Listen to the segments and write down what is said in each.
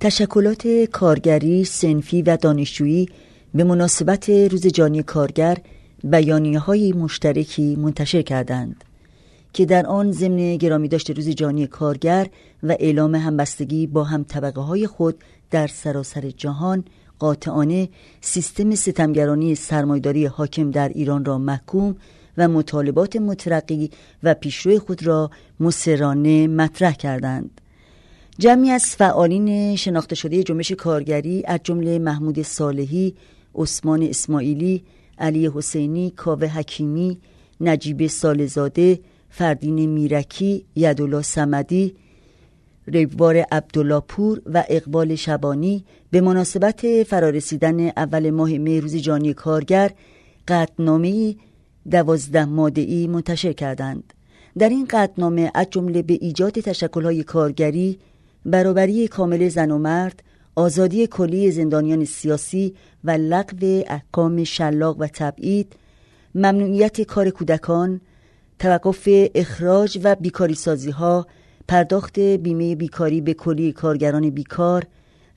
تشکلات کارگری، سنفی و دانشجویی به مناسبت روز جانی کارگر بیانیه های مشترکی منتشر کردند که در آن ضمن گرامی داشته روز جانی کارگر و اعلام همبستگی با هم طبقه های خود در سراسر جهان قاطعانه سیستم ستمگرانی سرمایداری حاکم در ایران را محکوم و مطالبات مترقی و پیشروی خود را مسرانه مطرح کردند. جمعی از فعالین شناخته شده جنبش کارگری از جمله محمود صالحی، عثمان اسماعیلی، علی حسینی، کاوه حکیمی، نجیب سالزاده، فردین میرکی، یدولا سمدی، ریبوار عبدالله و اقبال شبانی به مناسبت فرارسیدن اول ماه می روز جانی کارگر قطنامه دوازده مادهی منتشر کردند. در این قطنامه از جمله به ایجاد تشکلهای کارگری، برابری کامل زن و مرد، آزادی کلی زندانیان سیاسی و لغو احکام شلاق و تبعید، ممنوعیت کار کودکان، توقف اخراج و بیکاری سازی ها، پرداخت بیمه بیکاری به کلی کارگران بیکار،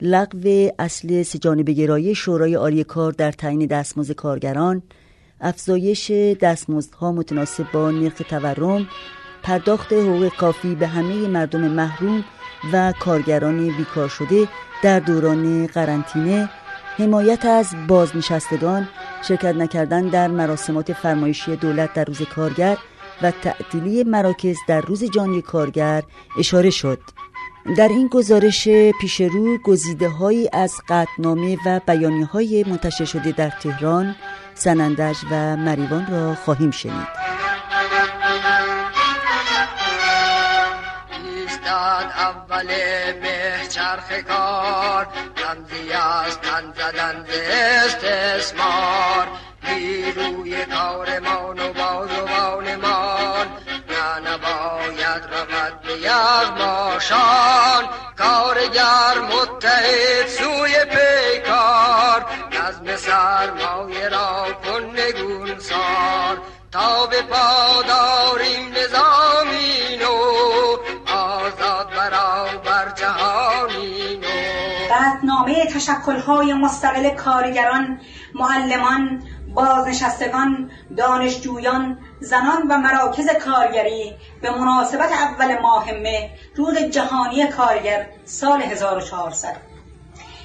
لغو اصل سجانب گرایی شورای عالی کار در تعیین دستمزد کارگران، افزایش دستمزدها متناسب با نرخ تورم، پرداخت حقوق کافی به همه مردم محروم و کارگران بیکار شده در دوران قرنطینه حمایت از بازنشستگان شرکت نکردن در مراسمات فرمایشی دولت در روز کارگر و تعطیلی مراکز در روز جانی کارگر اشاره شد. در این گزارش پیشرو گزیده هایی از قطنامه و بیانی های منتشر شده در تهران سنندج و مریوان را خواهیم شنید. اول به چرخ کار رمزی از تن زدن استثمار. نیروی کارمان و بازوانمان نه نباید رود به یغماشان. کارگر متحد سوی پیکار نظم سرمایه را کن نگون سار تا به پاداریم نظامی نو تشکلهای مستقل کارگران معلمان بازنشستگان دانشجویان زنان و مراکز کارگری به مناسبت اول ماه مه روز جهانی کارگر سال 1400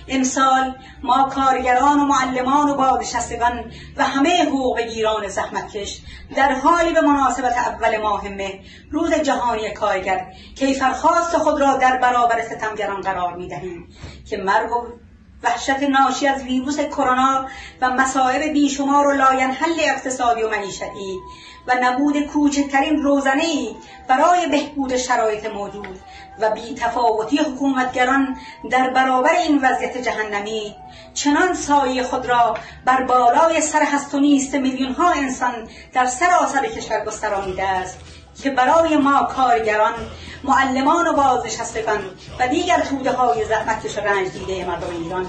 امسال ما کارگران و معلمان و بازنشستگان و همه حقوق گیران زحمتکش در حالی به مناسبت اول ماه مه روز جهانی کارگر کیفرخواست خود را در برابر ستمگران قرار می دهیم که مرگ و وحشت ناشی از ویروس کرونا و مصائب بیشمار و لاینحل اقتصادی و معیشتی و نبود کوچکترین روزنه برای بهبود شرایط موجود و بی تفاوتی حکومتگران در برابر این وضعیت جهنمی چنان سایه خود را بر بالای سر هست و نیست میلیون ها انسان در سراسر کشور گسترانیده است. که برای ما کارگران معلمان و بازنشستگان و دیگر توده های زحمتکش رنج دیده مردم ایران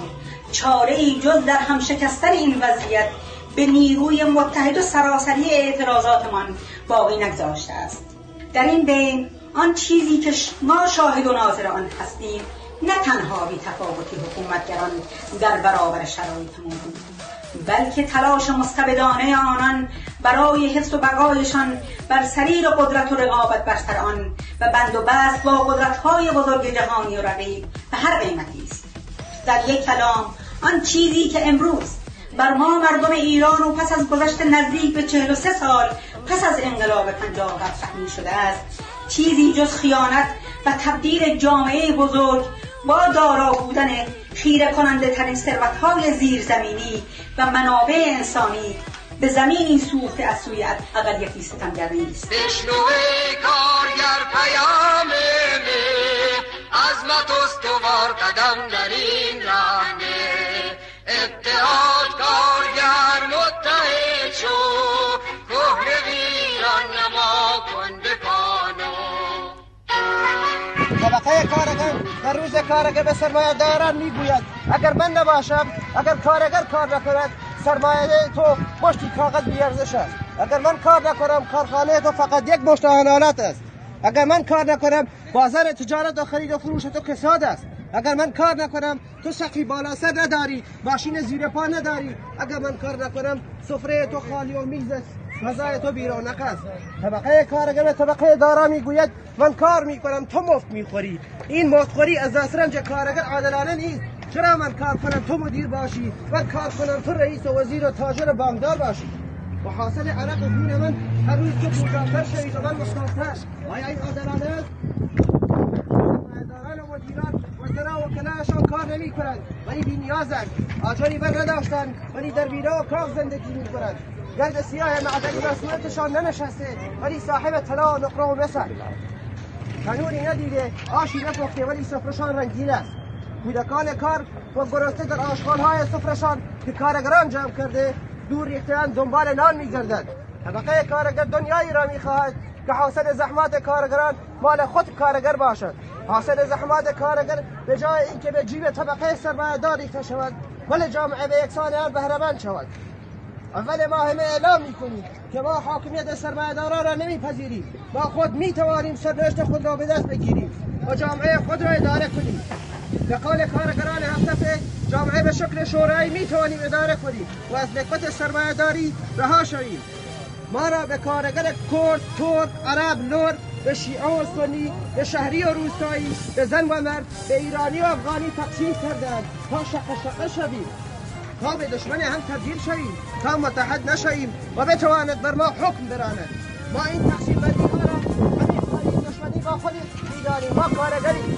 چاره ای جز در هم شکستن این وضعیت به نیروی متحد و سراسری اعتراضاتمان باقی نگذاشته است. در این بین آن چیزی که ما شاهد و ناظر آن هستیم نه تنها بی تفاوتی حکومتگران در برابر شرایط موجود بلکه تلاش مستبدانه آنان برای حفظ و بقایشان بر سریر قدرت و رقابت بر آن و بند و بست با قدرت‌های بزرگ جهانی و رقیب به هر قیمتی است. در یک کلام آن چیزی که امروز بر ما مردم ایران و پس از گذشت نزدیک به 43 سال پس از انقلاب 57 تحمیل شده است چیزی جز خیانت و تبدیل جامعه بزرگ با دارا بودن خیره کننده ترین ثروت های زیرزمینی و منابع انسانی به زمینی سوخته از سوی اقلیتی ستمگر نیست. کارگر پیام عظمت استوار قدم در این راه اتحاد کارگر طبقه کارگر در روز کارگر به سرمایه داران می‌گوید اگر من نباشم اگر کارگر کار نکند سرمایه تو مشتی کاغذ بیارزش است. اگر من کار نکنم کارخانه تو فقط یک مشت است. اگر من کار نکنم بازار تجارت و خرید و فروش تو کساد است. اگر من کار نکنم تو سقی بالا سر نداری ماشین زیر پا نداری. اگر من کار نکنم سفره تو خالی و میز غذای تو بیرونق است طبقه کارگر طبقه دارا می‌گوید من کار می‌کنم تو مفت می‌خوری. این مفتخوری از دسترنج کارگر عادلانه نیست چرا من کار کنم تو مدیر باشی؟ من کار کنم تو رئیس و وزیر و تاجر و بانکدار باشی؟ و حاصل عرق خون من هر روز که بوداتر شوید و من مستاتر آیا این عادلانه! است و مدیران و کار نمی کنند ولی بی نیازند. آجری بر نداشتند. ولی در بیرا و کاخ زندگی می کنند گرد سیاه معدنی بر صورتشان ننشسته ولی صاحب طلا و نقره و مثل. تنوری ندیده آشی نپخته ولی سفرشان رنگین است. کودکان کار و گرسنه در آشغالهای سفرشان که کارگران جمع کرده دور ریختهاند دنبال نان میگردند. طبقه کارگر دنیایی را می‌خواهد که حاصل زحمات کارگران مال خود کارگر باشد. حاصل زحمات کارگر به جای اینکه به جیب طبقه سرمایه‌دار ریخته شود ولی جامعه به یکسان آن بهرهمند شود. اول ماه همه اعلام می‌کنیم که ما حاکمیت سرمایه‌داران را نمیپذیریم. ما خود می‌توانیم سرنوشت خود را به دست بگیریم و جامعه خود را اداره کنیم. به قول کارگران هفتفه جامعه به شکل شورایی می‌توانیم اداره کنیم و از نکبت سرمایه‌داری رها شویم. ما را به کارگر کرد، ترک، عرب، نور به شیعه و سنی به شهری و روستایی به زن و مرد به ایرانی و افغانی تقسیم کردند تا شقه شقه شویم. تا به دشمن هم تبدیل شویم. تا متحد نشویم و بتواند بر ما حکم براند. ما این تقسیم بندی ها را دشمنی با خود می‌دانیم ما کارگریم.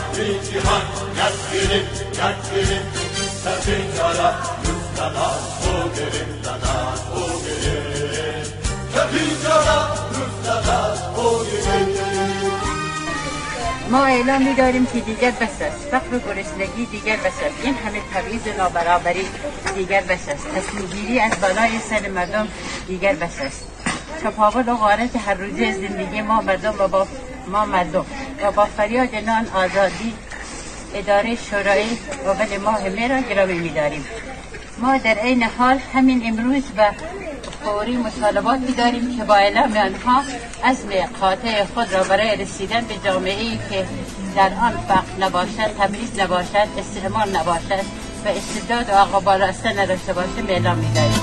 bakın man şakam şarar Şaki bir talay sarmaya darar Zindiri koni daram sala Yapşev da du hukmi batala ما اعلام می‌داریم که دیگر بس است فقر و گرسنگی دیگر بس است این همه تبعیض نابرابری دیگر بس است تصمیمگیری از بالای سر مردم دیگر بس است تفاوت و غارت هر روزه زندگی ما مردم و با ما مردم و با فریاد نان آزادی اداره شورایی و بل ما همه را گرامی می‌داریم. ما در عین حال همین امروز و فوری مطالباتی داریم که با اعلام آنها عزم قاطع خود را برای رسیدن به جامعه ای که در آن فقر نباشد تبعیض نباشد استعمار نباشد و استبداد و آقا بالاستن نداشته باشه به اعلام می‌داریم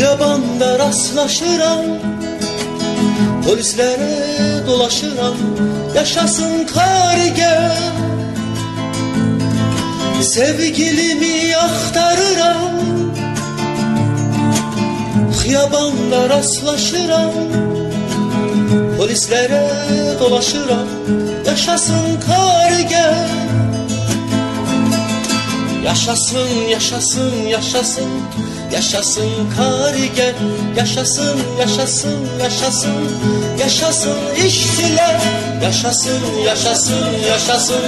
Yabanda rastlaşıram Polislere dolaşıram. Yaşasın kariger Sevgilimi aktarıram. Yabanda rastlaşıram Polislere dolaşıram. Yaşasın kariger Yaşasın, yaşasın, yaşasın Yaşasın kariger Yaşasın, yaşasın, yaşasın Yaşasın işçiler Yaşasın, yaşasın, yaşasın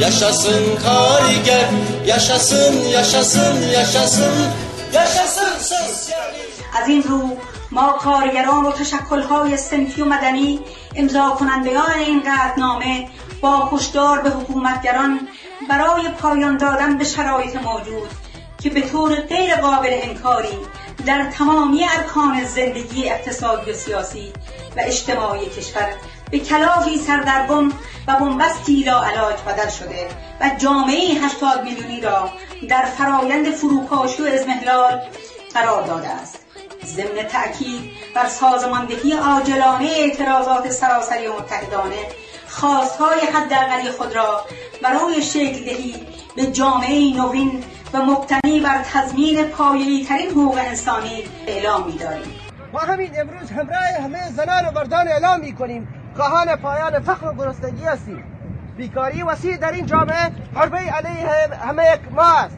Yaşasın kariger Yaşasın, yaşasın, yaşasın Yaşasın sosyalist از این رو ما کارگران و تشکلهای سنفی و مدنی امضا کنندگان این قطعنامه با هشدار به حکومتگران برای پایان دادن به شرایط موجود که به طور غیر قابل انکاری در تمامی ارکان زندگی اقتصادی و سیاسی و اجتماعی کشور به کلافی سردرگم و بنبستی لا علاج بدل شده و جامعه 80 میلیونی را در فرایند فروپاشی و ازمهلال قرار داده است. ضمن تأکید بر سازماندهی عاجلانه اعتراضات سراسری و متحدانه خواستهای حداقلی خود را برای شکل دهی به جامعه نوین و مبتنی بر تضمین پایه‌ای ترین حقوق انسانی اعلام می‌داریم. ما همین امروز همراه همه زنان و مردان اعلام می کنیم خواهان پایان فقر و گرسنگی هستیم. بیکاری وسیع در این جامعه حربه علیه همه ما است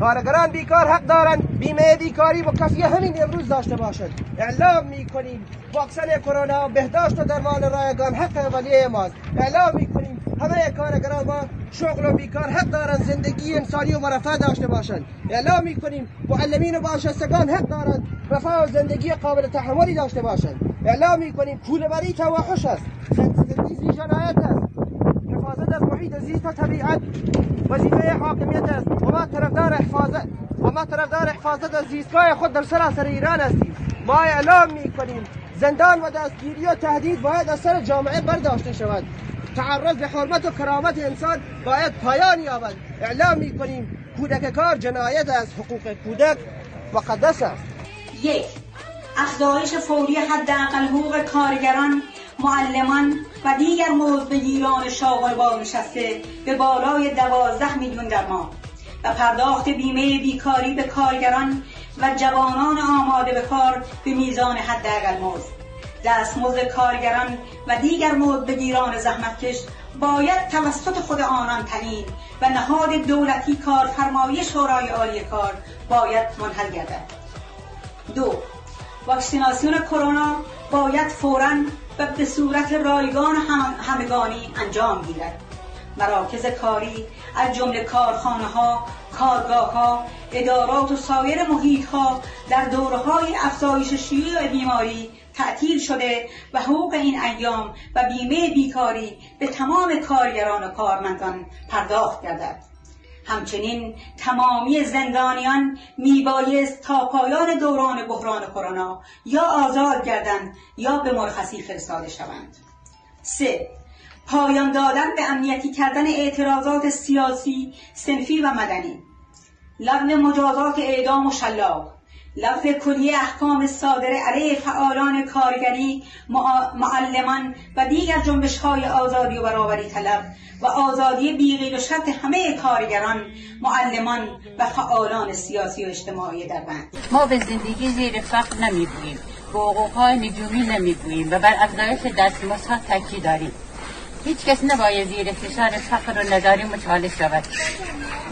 کارگران بیکار حق دارند بیمه بیکاری و کفی همین امروز داشته باشد. اعلام می کنیم واکسن کرونا بهداشت و درمان رایگان حق ولی ماست. اعلام می کنیم همه کارگران با شغل و بیکار حق دارند زندگی انسانی و مرفه داشته باشند اعلام می کنیم معلمین و باشستگان حق دارند رفاه و زندگی قابل تحملی داشته باشند اعلام می کنیم کولهبری توحش است. زندگی جنایت است. حفاظت از محیط زیست و طبیعت وظیفه حاکمیت است. و ما طرفدار حفاظت و ما طرفدار حفاظت از زیستگاه خود در سراسر ایران هستیم. ما اعلام می کنیم زندان و دستگیری و تهدید باید از سر جامعه برداشته شود. تعرض به حرمت و کرامت انسان باید پایان یابد. اعلام می کنیم کودک کار جنایت از حقوق کودک مقدس است. یک افزایش فوری حداقل حقوق کارگران معلمان و دیگر مزدگیران شاغل بازنشسته به بالای دوازده میلیون در ماه و پرداخت بیمه بیکاری به کارگران و جوانان آماده به کار به میزان حداقل مزد. دستمزد کارگران و دیگر مزدگیران زحمتکش باید توسط خود آنان تعیین و نهاد دولتی کارفرمایی شورای عالی کار باید منحل گردد. دو واکسیناسیون کرونا باید فوراً و به صورت رایگان همگانی انجام گیرد. مراکز کاری از جمله کارخانه ها کارگاه ها ادارات و سایر محیط ها در دوره های افزایش شیوع بیماری تعطیل شده و حقوق این ایام و بیمه بیکاری به تمام کارگران و کارمندان پرداخت گردد. همچنین تمامی زندانیان میبایست تا پایان دوران بحران کرونا یا آزاد گردند یا به مرخصی فرستاده شوند. سه پایان دادن به امنیتی کردن اعتراضات سیاسی، سنفی و مدنی. لغو مجازات اعدام و شلاق. لغو کلی احکام صادره علیه فعالان کارگری معلمان و دیگر جنبش های آزادی و برابری طلب و آزادی بیغیر و شرط همه کارگران معلمان و فعالان سیاسی و اجتماعی در بند. ما به زندگی زیر فقر نمی‌گوییم به حقوقهای نجومی نمی‌گوییم و بر افزایش دستمزدها تاکید داریم. هیچ کس نباید زیر فشار فقر و نداری مچاله شود.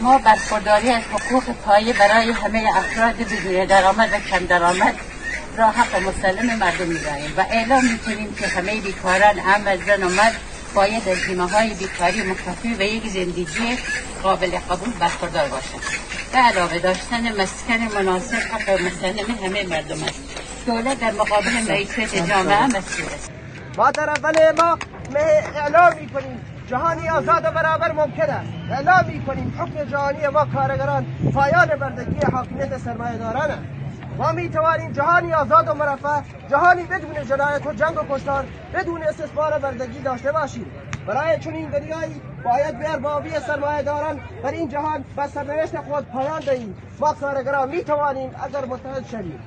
ما برخورداری از حقوق پایه برای همه افراد بدون درآمد و کم درآمد را حق مسلم مردم می‌دانیم و اعلام می‌کنیم که همه بیکاران هم زن و مرد باید از بیمه های بیکاری مکافی و یک زندگی قابل قبول برخوردار باشند. به علاوه داشتن مسکن مناسب حق مسلم همه مردم است. دولت در مقابل معیشت جامعه مسئول است. ما در اول ما اعلام می کنیم جهانی آزاد و برابر ممکن است. اعلام می کنیم حکم جهانی ما کارگران پایان بردگی حاکمیت سرمایه داران است. ما می توانیم جهانی آزاد و مرفع جهانی بدون جنایت و جنگ و کشتار بدون استثمار و بردگی داشته باشیم. برای چنین دنیایی باید به اربابی سرمایه داران در این جهان و سرنوشت خود پایان دهیم. ما کارگران می توانیم اگر متحد شویم.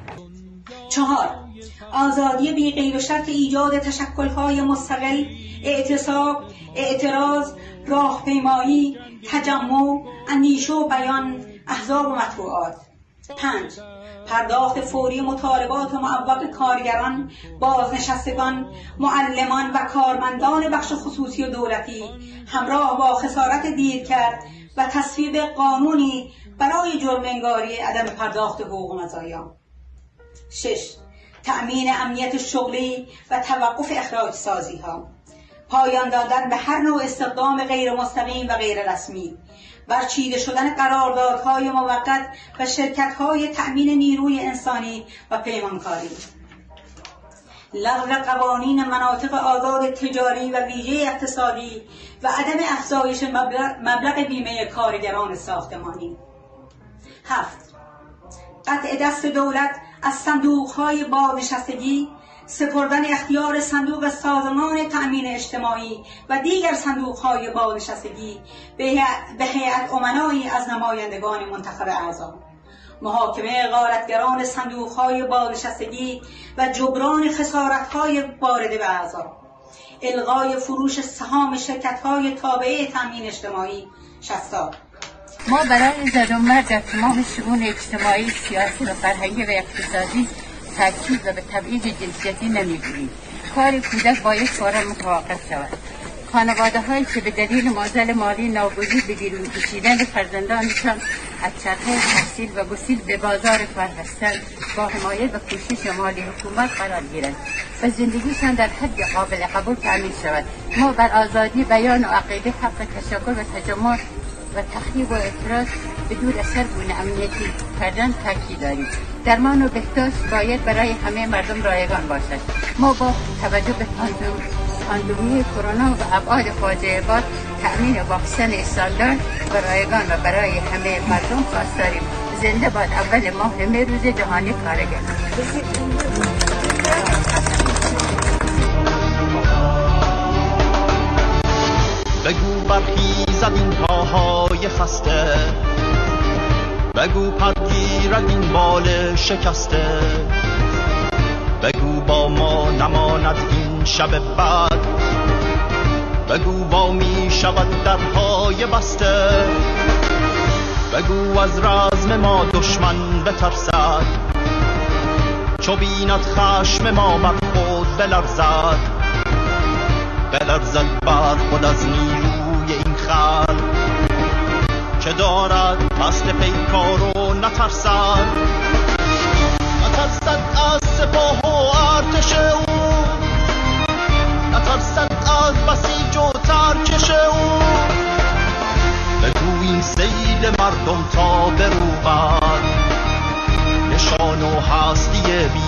چهار. آزادی بی غیر و شرط ایجاد تشکلهای مستقل اعتصاب اعتراض راهپیمایی تجمع اندیشه و بیان احزاب و مطبوعات. پنج پرداخت فوری مطالبات معوق کارگران بازنشستگان معلمان و کارمندان بخش خصوصی و دولتی. همراه با خسارت دیر کرد و تصویب قانونی برای جرم انگاری عدم پرداخت حقوق مزایا شش تأمین امنیت شغلی و توقف اخراج سازی ها پایان دادن به هر نوع استخدام غیر مستقیم و غیر رسمی. برچیده شدن قراردادهای موقت و شرکتهای تأمین نیروی انسانی و پیمانکاری. لغو قوانین مناطق آزاد تجاری و ویژه اقتصادی و عدم افزایش مبلغ بیمه کارگران ساختمانی. هفت قطع دست دولت از صندوقهای بازنشستگی سپردن اختیار صندوق سازمان تأمین اجتماعی و دیگر صندوقهای بازنشستگی به هیئت امنایی از نمایندگان منتخب اعضا. محاکمه غارتگران صندوقهای بازنشستگی و جبران خسارتهای وارده به اعضا. الغای فروش سهام شرکتهای تابعه تأمین اجتماعی شستا ما برای زد و مرد در تمام شئون اجتماعی سیاسی و فرهنگی و اقتصادی ترکیب و به تبعیض جنسیتی نمی‌گوییم کار کودک باید فورا متوقف شود. خانواده هایی که به دلیل مازل مالی ناگزیر به بیرون کشیدن فرزندانشان از چرخه تحصیل و گسیل به بازار کار هستند با حمایت و کوشش مالی حکومت قرار گیرند و زندگیشان در حد قابل قبول تعمین شود. ما بر آزادی بیان و عقیده حق تشکر و تجمع و تخریب و اعتراض به دور اثر گونه امنیتی کردن تاکید داریم. درمان و بهداشت باید برای همه مردم رایگان باشد. ما با توجه به پاندمی کرونا و ابعاد فاجعه بار تأمین واکسن استاندارد و رایگان و برای همه مردم خواستاریم زنده باد اول ماه همه روز جهانی کارگر بگو برخیزد این پاهای خسته. بگو پرگیرد این بال شکسته. بگو با ما نماند این شب بعد بگو با می شود درهای بسته. بگو از رزم ما دشمن بترسد. چو بیند خشم ما بر خود بلرزد. بلرزد بر خود از نیروی ز و نترسد نترسد از سپاه و ارتش او نترسد از بسیج و ترکش او بگویی سیل مردم تا بروبد نشان و هستی بی